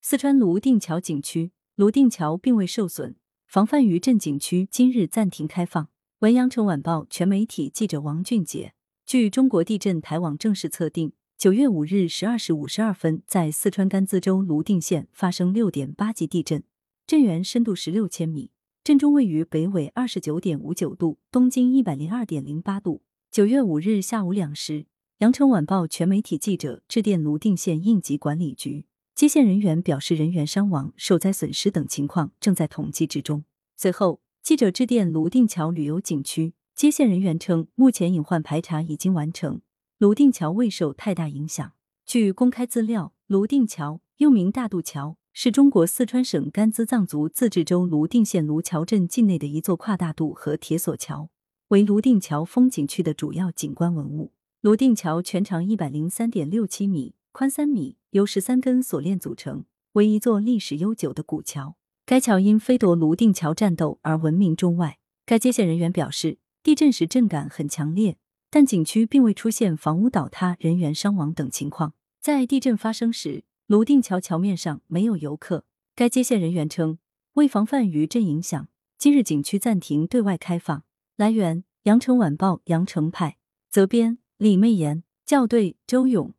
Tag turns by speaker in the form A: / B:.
A: 四川泸定桥景区，泸定桥并未受损，防范余震景区今日暂停开放。文阳城晚报全媒体记者王俊杰。据中国地震台网正式测定，九月五日十二时五十二分，在四川甘孜州泸定县发生六点八级地震，震源深度十六千米，震中位于北纬二十九点五九度，东经一百零二点零八度。九月五日下午两时，羊城晚报全媒体记者致电泸定县应急管理局，接线人员表示人员伤亡、受灾损失等情况正在统计之中。随后，记者致电泸定桥旅游景区。接线人员称，目前隐患排查已经完成，泸定桥未受太大影响。据公开资料，泸定桥又名大渡桥，是中国四川省甘孜藏族自治州泸定县泸桥镇境内的一座跨大渡和铁索桥，为泸定桥风景区的主要景观文物。泸定桥全长一百零三点六七米，宽三米，由十三根锁链组成，为一座历史悠久的古桥。该桥因飞夺泸定桥战斗而闻名中外。该接线人员表示。地震时震感很强烈，但景区并未出现房屋倒塌、人员伤亡等情况。在地震发生时，泸定桥桥面上没有游客。该接线人员称，为防范余震影响，今日景区暂停对外开放。来源：羊城晚报羊城派，责编：李媚妍，校对：周勇。